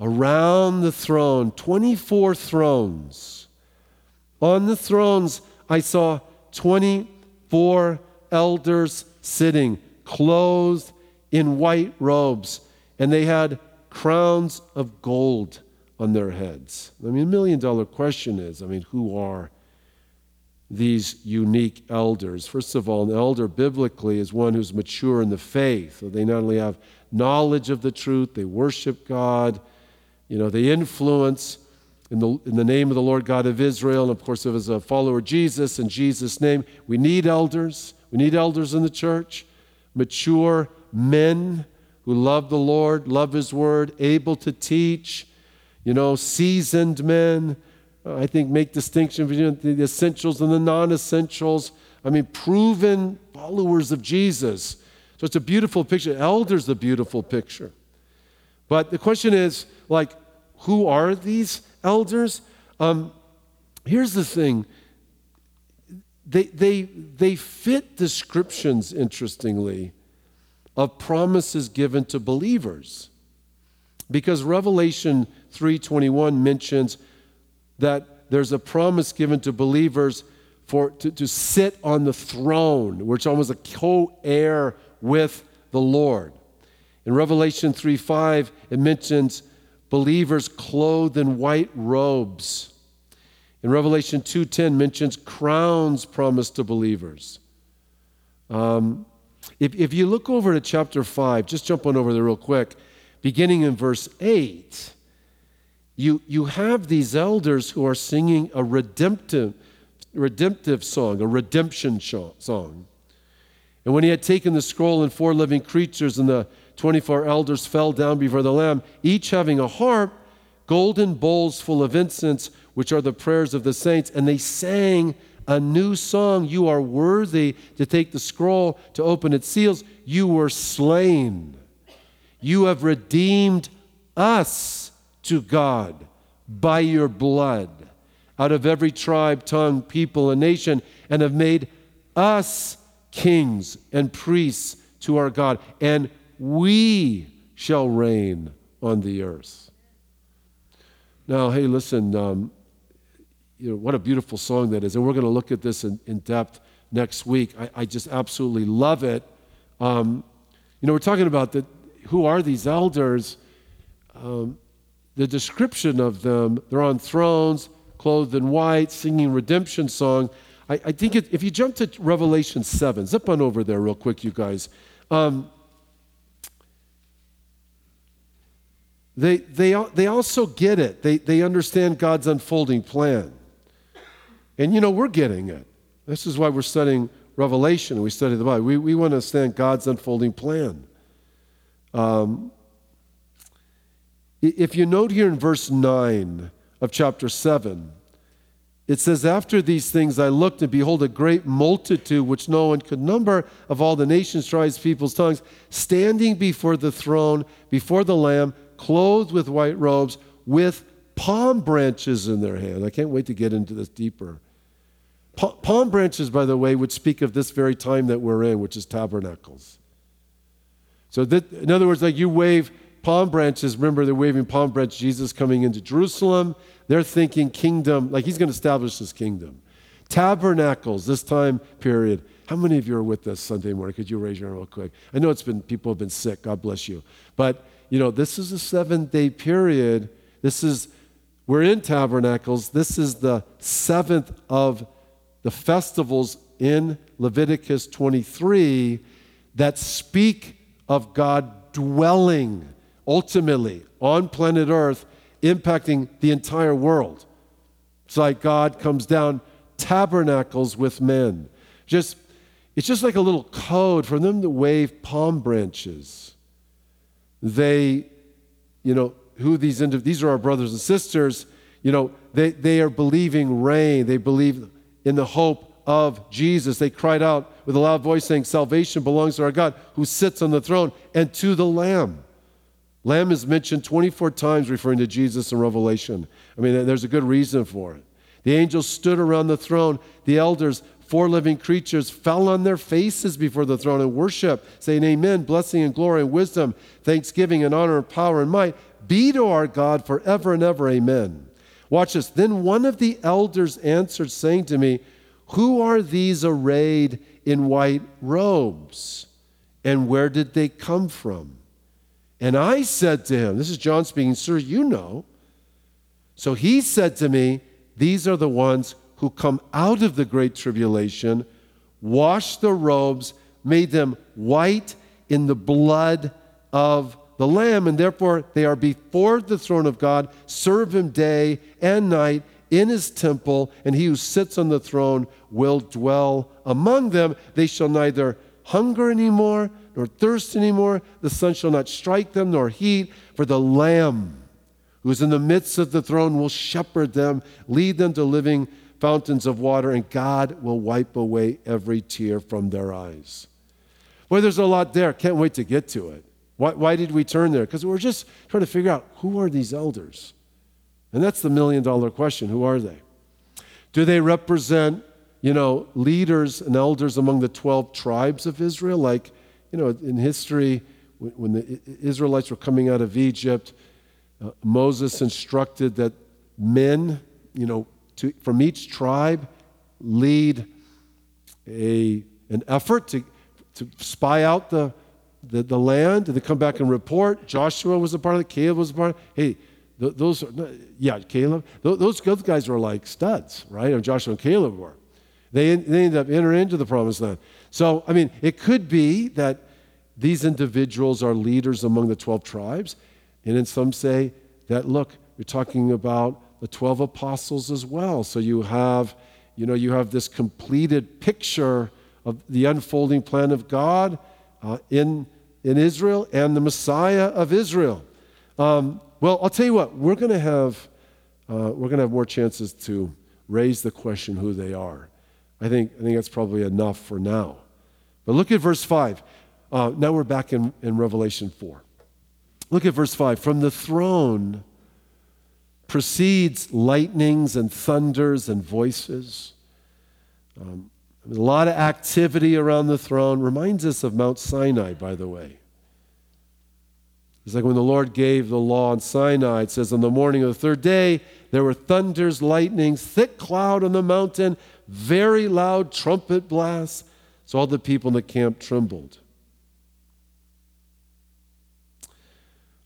Around the throne, 24 thrones. On the thrones, I saw 24 elders sitting, clothed in white robes, and they had crowns of gold on their heads. I mean, a million dollar question is I mean, who are these unique elders. First of all, an elder biblically is one who's mature in the faith. So they not only have knowledge of the truth, they worship God, you know, they influence in the, in the name of the Lord God of Israel. And of course, as a follower of Jesus, in Jesus' name, we need elders. We need elders in the church, mature men who love the Lord, love His word, able to teach, you know, seasoned men I think, make distinction between the essentials and the non essentials. I mean, proven followers of Jesus. So it's a beautiful picture. Elder's a beautiful picture. But the question is, like, who are these elders? Um, here's the thing they, they, they fit descriptions, interestingly, of promises given to believers. Because Revelation 3:21 mentions that there's a promise given to believers for to, to sit on the throne, which almost a co-heir with the Lord. In Revelation 3 5, it mentions believers clothed in white robes. In Revelation 2:10 mentions crowns promised to believers. Um, if, if you look over to chapter 5, just jump on over there real quick, beginning in verse 8, you, you have these elders who are singing a redemptive, redemptive song, a redemption song. And when he had taken the scroll and four living creatures and the 24 elders fell down before the Lamb, each having a harp, golden bowls full of incense, which are the prayers of the saints, and they sang a new song. You are worthy to take the scroll, to open its seals. You were slain. You have redeemed us to God by your blood out of every tribe, tongue, people, and nation, and have made us kings and priests to our God, and we shall reign on the earth. Now, hey, listen, um, you know, what a beautiful song that is. And we're going to look at this in, in depth next week. I, I, just absolutely love it. Um, you know, we're talking about the, who are these elders? Um, the description of them, they're on thrones, clothed in white, singing redemption song. I, I think it, if you jump to Revelation 7, zip on over there real quick, you guys. Um, they, they, they also get it. They, they understand God's unfolding plan. And you know, we're getting it. This is why we're studying Revelation. We study the Bible. We, we want to understand God's unfolding plan. Um, if you note here in verse 9 of chapter 7, it says, After these things I looked, and behold, a great multitude, which no one could number, of all the nations, tribes, peoples, tongues, standing before the throne, before the Lamb, clothed with white robes, with palm branches in their hand. I can't wait to get into this deeper. palm branches, by the way, would speak of this very time that we're in, which is tabernacles. So, that, in other words, like you wave palm branches, remember they're waving palm branches, Jesus coming into Jerusalem. They're thinking kingdom, like he's going to establish his kingdom. Tabernacles, this time period. How many of you are with us Sunday morning? Could you raise your hand real quick? I know it's been, people have been sick. God bless you. But, you know, this is a seven day period. This is, we're in tabernacles. This is the seventh of the festivals in Leviticus 23 that speak of God dwelling ultimately on planet Earth impacting the entire world. It's like God comes down, tabernacles with men. Just, it's just like a little code for them to wave palm branches. They, you know, who these indiv- these are our brothers and sisters. You know, they, they are believing rain. They believe in the hope of Jesus. They cried out with a loud voice, saying, Salvation belongs to our God who sits on the throne and to the Lamb. Lamb is mentioned 24 times referring to Jesus in Revelation. I mean, there's a good reason for it. The angels stood around the throne. The elders, four living creatures, fell on their faces before the throne and worship, saying, Amen, blessing and glory and wisdom, thanksgiving and honor and power and might be to our God forever and ever. Amen. Watch this. Then one of the elders answered, saying to me, Who are these arrayed in white robes? And where did they come from? And I said to him, This is John speaking, Sir, you know. So he said to me, These are the ones who come out of the great tribulation, washed their robes, made them white in the blood of the Lamb, and therefore they are before the throne of God, serve him day and night in his temple, and he who sits on the throne will dwell among them. They shall neither hunger anymore nor thirst anymore. The sun shall not strike them, nor heat, for the Lamb who is in the midst of the throne will shepherd them, lead them to living fountains of water, and God will wipe away every tear from their eyes. Boy, there's a lot there. Can't wait to get to it. Why, why did we turn there? Because we're just trying to figure out who are these elders? And that's the million dollar question who are they? Do they represent, you know, leaders and elders among the 12 tribes of Israel, like you know, in history, when the Israelites were coming out of Egypt, uh, Moses instructed that men, you know, to, from each tribe lead a, an effort to, to spy out the, the, the land and to come back and report. Joshua was a part of it, Caleb was a part of it. Hey, th- those, yeah, Caleb, th- those, guys were like studs, right? Joshua and Caleb were. They, they ended up entering into the promised land. So, I mean, it could be that these individuals are leaders among the 12 tribes. And then some say that, look, you're talking about the 12 apostles as well. So you have, you know, you have this completed picture of the unfolding plan of God uh, in, in Israel and the Messiah of Israel. Um, well, I'll tell you what, we're going to have, uh, we're going to have more chances to raise the question who they are. I think, I think that's probably enough for now. But look at verse 5. Uh, now we're back in, in Revelation 4. Look at verse 5. From the throne proceeds lightnings and thunders and voices. Um, a lot of activity around the throne. Reminds us of Mount Sinai, by the way. It's like when the Lord gave the law on Sinai, it says, On the morning of the third day, there were thunders, lightnings, thick cloud on the mountain, very loud trumpet blasts. So all the people in the camp trembled.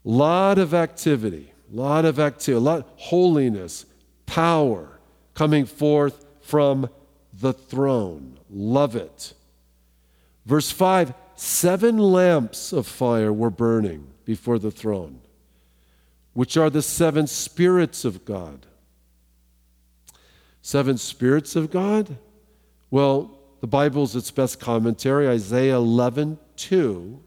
Lot of activity, lot of activity, a lot holiness, power coming forth from the throne. Love it. Verse 5 Seven lamps of fire were burning before the throne, which are the seven spirits of God. Seven spirits of God? Well, the Bible's its best commentary, Isaiah 11 2,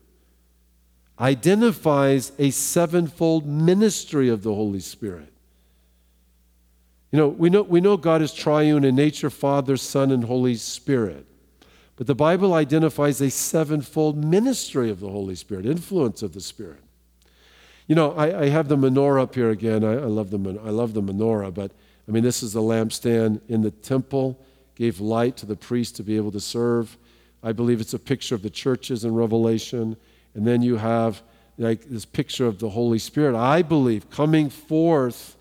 identifies a sevenfold ministry of the Holy Spirit. You know, we know, we know God is triune in nature, Father, Son, and Holy Spirit. But the Bible identifies a sevenfold ministry of the Holy Spirit, influence of the Spirit. You know, I, I have the menorah up here again. I, I, love the, I love the menorah, but I mean, this is the lampstand in the temple, gave light to the priest to be able to serve. I believe it's a picture of the churches in Revelation. And then you have like this picture of the Holy Spirit, I believe, coming forth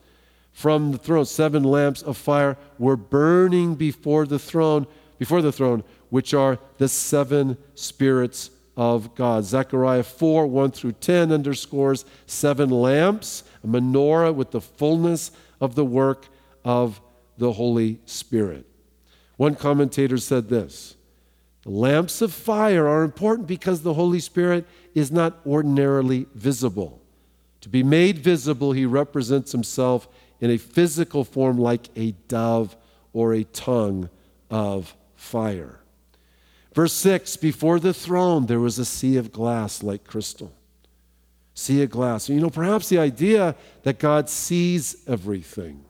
from the throne. Seven lamps of fire were burning before the throne, before the throne, which are the seven spirits of God. Zechariah 4 1 through 10 underscores seven lamps, a menorah with the fullness of the work of the Holy Spirit. One commentator said this The lamps of fire are important because the Holy Spirit is not ordinarily visible. To be made visible, he represents himself in a physical form like a dove or a tongue of fire. Verse 6 Before the throne, there was a sea of glass like crystal. Sea of glass. You know, perhaps the idea that God sees everything.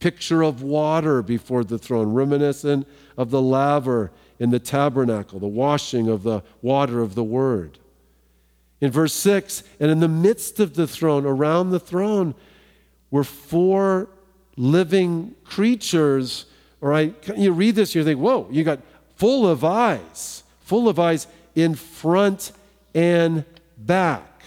Picture of water before the throne, reminiscent of the laver in the tabernacle, the washing of the water of the word. In verse 6, and in the midst of the throne, around the throne, were four living creatures. All right, you read this, you think, whoa, you got full of eyes, full of eyes in front and back.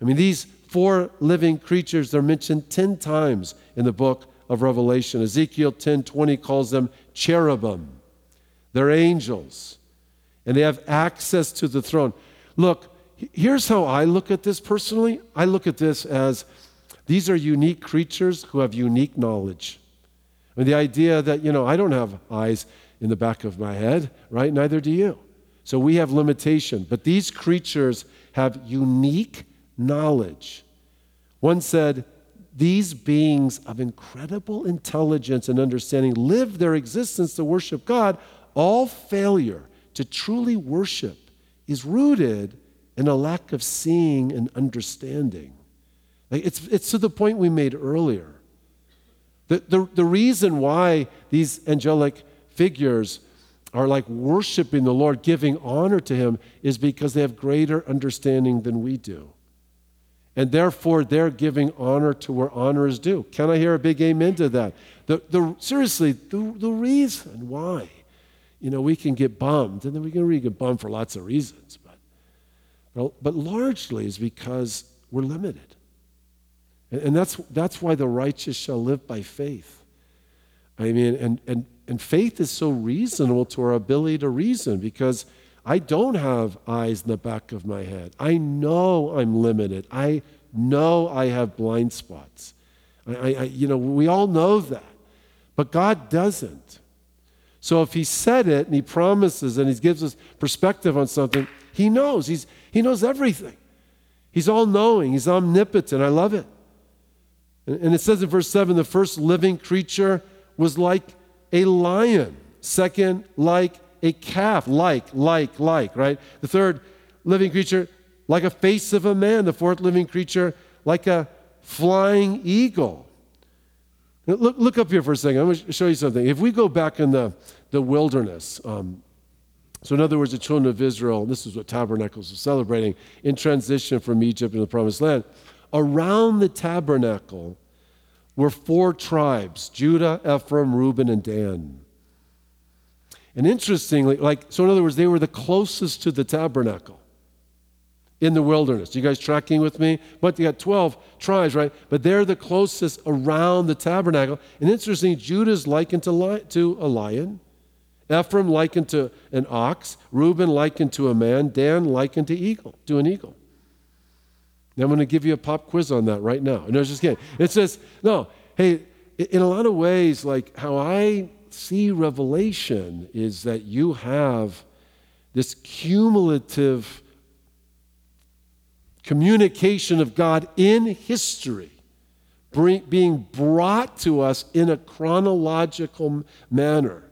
I mean, these four living creatures are mentioned 10 times in the book of Revelation. Ezekiel 10 20 calls them cherubim. They're angels, and they have access to the throne. Look, here's how I look at this personally I look at this as these are unique creatures who have unique knowledge. I mean, the idea that, you know, I don't have eyes in the back of my head, right? Neither do you. So we have limitation. But these creatures have unique knowledge. One said, these beings of incredible intelligence and understanding live their existence to worship God. All failure to truly worship is rooted in a lack of seeing and understanding. It's, it's to the point we made earlier. The, the, the reason why these angelic figures are like worshiping the Lord, giving honor to Him, is because they have greater understanding than we do. And therefore, they're giving honor to where honor is due. Can I hear a big amen to that? The, the, seriously, the, the reason why, you know, we can get bummed, and then we can really get bummed for lots of reasons, but, but largely is because we're limited. And that's, that's why the righteous shall live by faith. I mean, and, and, and faith is so reasonable to our ability to reason because I don't have eyes in the back of my head. I know I'm limited. I know I have blind spots. I, I, you know, we all know that. But God doesn't. So if He said it and He promises and He gives us perspective on something, He knows. He's, he knows everything. He's all knowing, He's omnipotent. I love it. And it says in verse 7 the first living creature was like a lion, second, like a calf, like, like, like, right? The third living creature, like a face of a man. The fourth living creature, like a flying eagle. Look, look up here for a second. I'm going to show you something. If we go back in the, the wilderness, um, so in other words, the children of Israel, this is what Tabernacles are celebrating, in transition from Egypt to the promised land around the tabernacle were four tribes Judah, Ephraim, Reuben, and Dan. And interestingly, like, so in other words, they were the closest to the tabernacle in the wilderness. You guys tracking with me? But you got 12 tribes, right? But they're the closest around the tabernacle. And interesting, Judah's likened to, li- to a lion, Ephraim likened to an ox, Reuben likened to a man, Dan likened to eagle, to an eagle. Now, I'm going to give you a pop quiz on that right now. No, just kidding. It says, no, hey, in a lot of ways, like how I see Revelation is that you have this cumulative communication of God in history being brought to us in a chronological manner.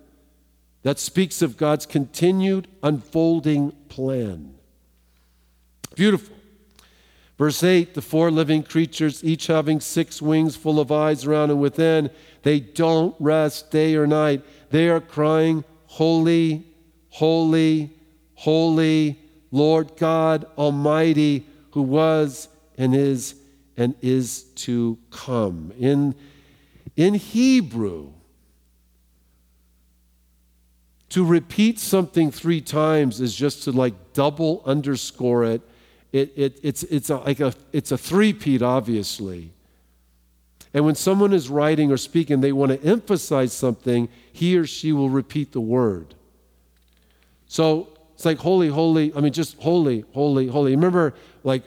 that speaks of God's continued unfolding plan. Beautiful. Verse 8 the four living creatures, each having six wings full of eyes around and within, they don't rest day or night. They are crying, Holy, holy, holy, Lord God Almighty, who was and is and is to come. In, in Hebrew, to repeat something three times is just to like double underscore it. it, it it's it's a, like a it's a three-peat, obviously. And when someone is writing or speaking, they want to emphasize something, he or she will repeat the word. So it's like holy, holy, I mean, just holy, holy, holy. Remember, like,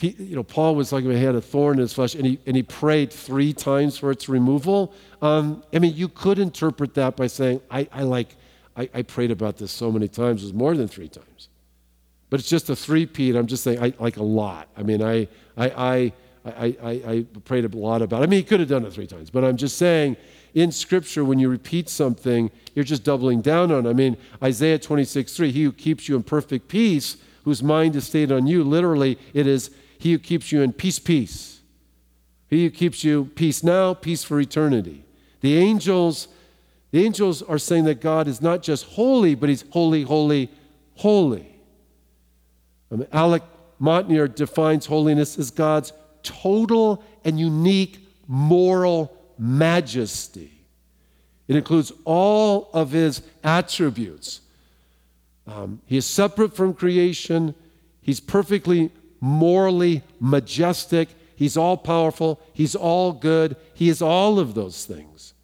you know, Paul was like he had a thorn in his flesh and he, and he prayed three times for its removal. Um, I mean, you could interpret that by saying, I, I like, I, I prayed about this so many times, it was more than three times. But it's just a three-peat. I'm just saying, I like a lot. I mean, I, I, I, I, I, I prayed a lot about. I mean, he could have done it three times, but I'm just saying, in Scripture, when you repeat something, you're just doubling down on it. I mean, Isaiah 26, 3, he who keeps you in perfect peace, whose mind is stayed on you, literally, it is he who keeps you in peace, peace. He who keeps you peace now, peace for eternity. The angels the angels are saying that God is not just holy, but he's holy, holy, holy. I mean, Alec Motyer defines holiness as God's total and unique moral majesty. It includes all of his attributes. Um, he is separate from creation. He's perfectly morally majestic. He's all powerful. He's all good. He is all of those things.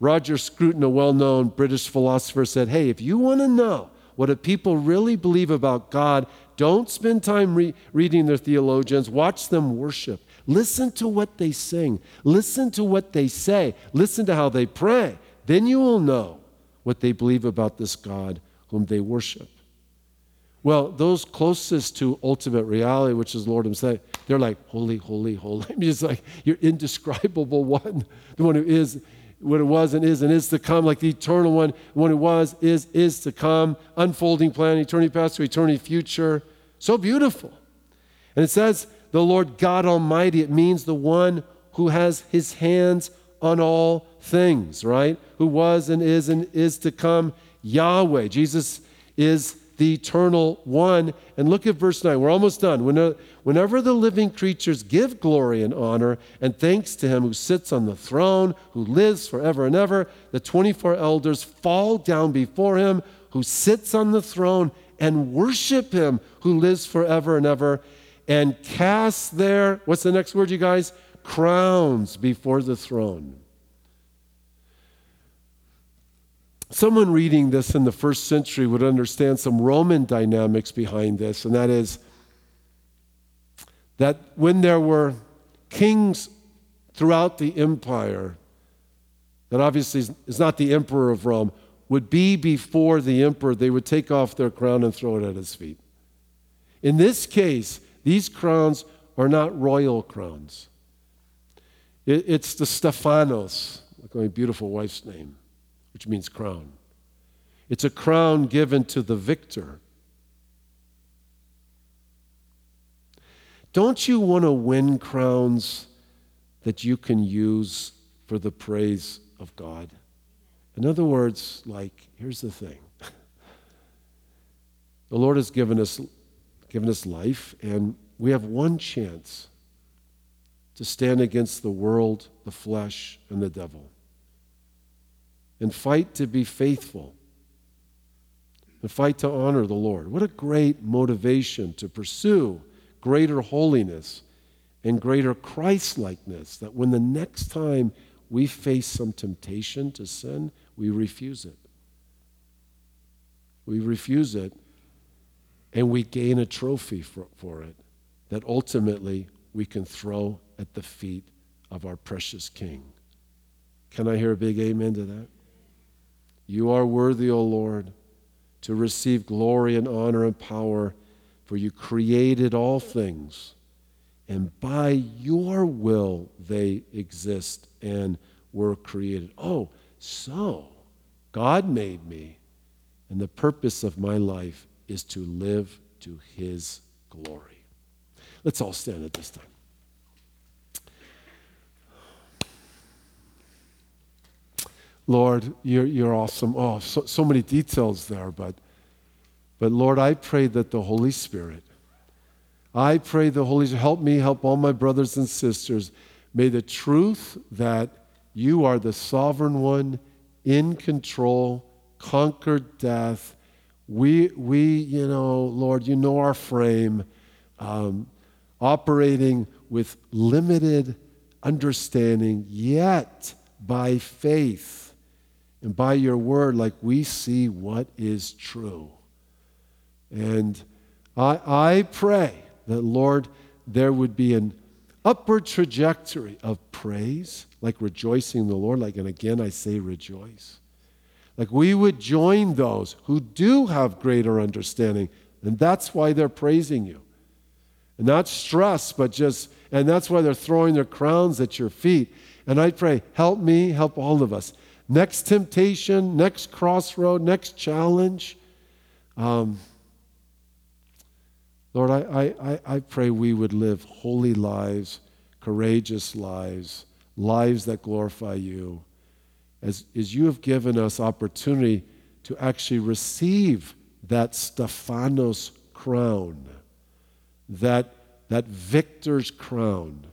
Roger Scruton, a well known British philosopher, said, Hey, if you want to know what a people really believe about God, don't spend time re- reading their theologians, watch them worship. Listen to what they sing, listen to what they say, listen to how they pray. Then you will know what they believe about this God whom they worship. Well, those closest to ultimate reality, which is Lord Himself, they're like, holy, holy, holy. I mean, it's like you're indescribable one, the one who is what it was and is and is to come, like the eternal one, one who was, is, is to come, unfolding plan, eternity past to eternity future. So beautiful. And it says, the Lord God Almighty, it means the one who has his hands on all things, right? Who was and is and is to come, Yahweh. Jesus is the eternal one. And look at verse 9. We're almost done. Uh, whenever the living creatures give glory and honor and thanks to him who sits on the throne, who lives forever and ever, the 24 elders fall down before him who sits on the throne and worship him who lives forever and ever and cast their, what's the next word, you guys? Crowns before the throne. Someone reading this in the first century would understand some Roman dynamics behind this, and that is that when there were kings throughout the empire, that obviously is not the emperor of Rome, would be before the emperor, they would take off their crown and throw it at his feet. In this case, these crowns are not royal crowns. it's the Stephanos, like my beautiful wife's name which means crown. It's a crown given to the victor. Don't you want to win crowns that you can use for the praise of God? In other words, like, here's the thing the Lord has given us, given us life, and we have one chance to stand against the world, the flesh, and the devil and fight to be faithful and fight to honor the Lord. What a great motivation to pursue greater holiness and greater Christ likeness that when the next time we face some temptation to sin, we refuse it. We refuse it and we gain a trophy for, for it that ultimately we can throw at the feet of our precious King. Can I hear a big amen to that? You are worthy, O Lord, to receive glory and honor and power, for you created all things, and by your will they exist and were created. Oh, so God made me, and the purpose of my life is to live to His glory. Let's all stand at this time. Lord, you're, you're awesome. Oh, so, so many details there, but, but Lord, I pray that the Holy Spirit, I pray the Holy Spirit, help me, help all my brothers and sisters. May the truth that you are the sovereign one, in control, conquered death. We, we you know, Lord, you know our frame, um, operating with limited understanding, yet by faith and by your word, like we see what is true. And I, I pray that, Lord, there would be an upward trajectory of praise, like rejoicing in the Lord, like, and again I say rejoice. Like we would join those who do have greater understanding, and that's why they're praising you. And not stress, but just, and that's why they're throwing their crowns at your feet. And I pray, help me, help all of us next temptation, next crossroad, next challenge. Um, Lord, I, I, I pray we would live holy lives, courageous lives, lives that glorify you, as, as you have given us opportunity to actually receive that Stephanos crown, that, that victor's crown.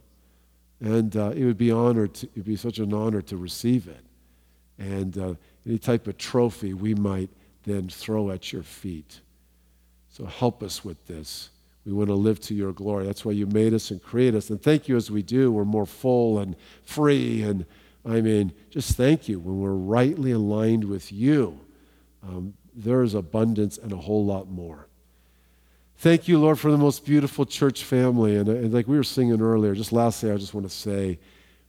And uh, it would be honored to, it would be such an honor to receive it and uh, any type of trophy we might then throw at your feet. So help us with this. We want to live to your glory. That's why you made us and created us. And thank you as we do. We're more full and free. And I mean, just thank you when we're rightly aligned with you. Um, there is abundance and a whole lot more. Thank you, Lord, for the most beautiful church family. And, and like we were singing earlier, just lastly, I just want to say,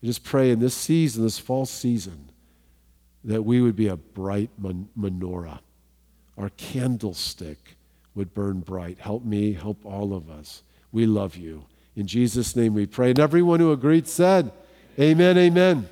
just pray in this season, this fall season, that we would be a bright menorah. Our candlestick would burn bright. Help me, help all of us. We love you. In Jesus' name we pray. And everyone who agreed said, Amen, amen.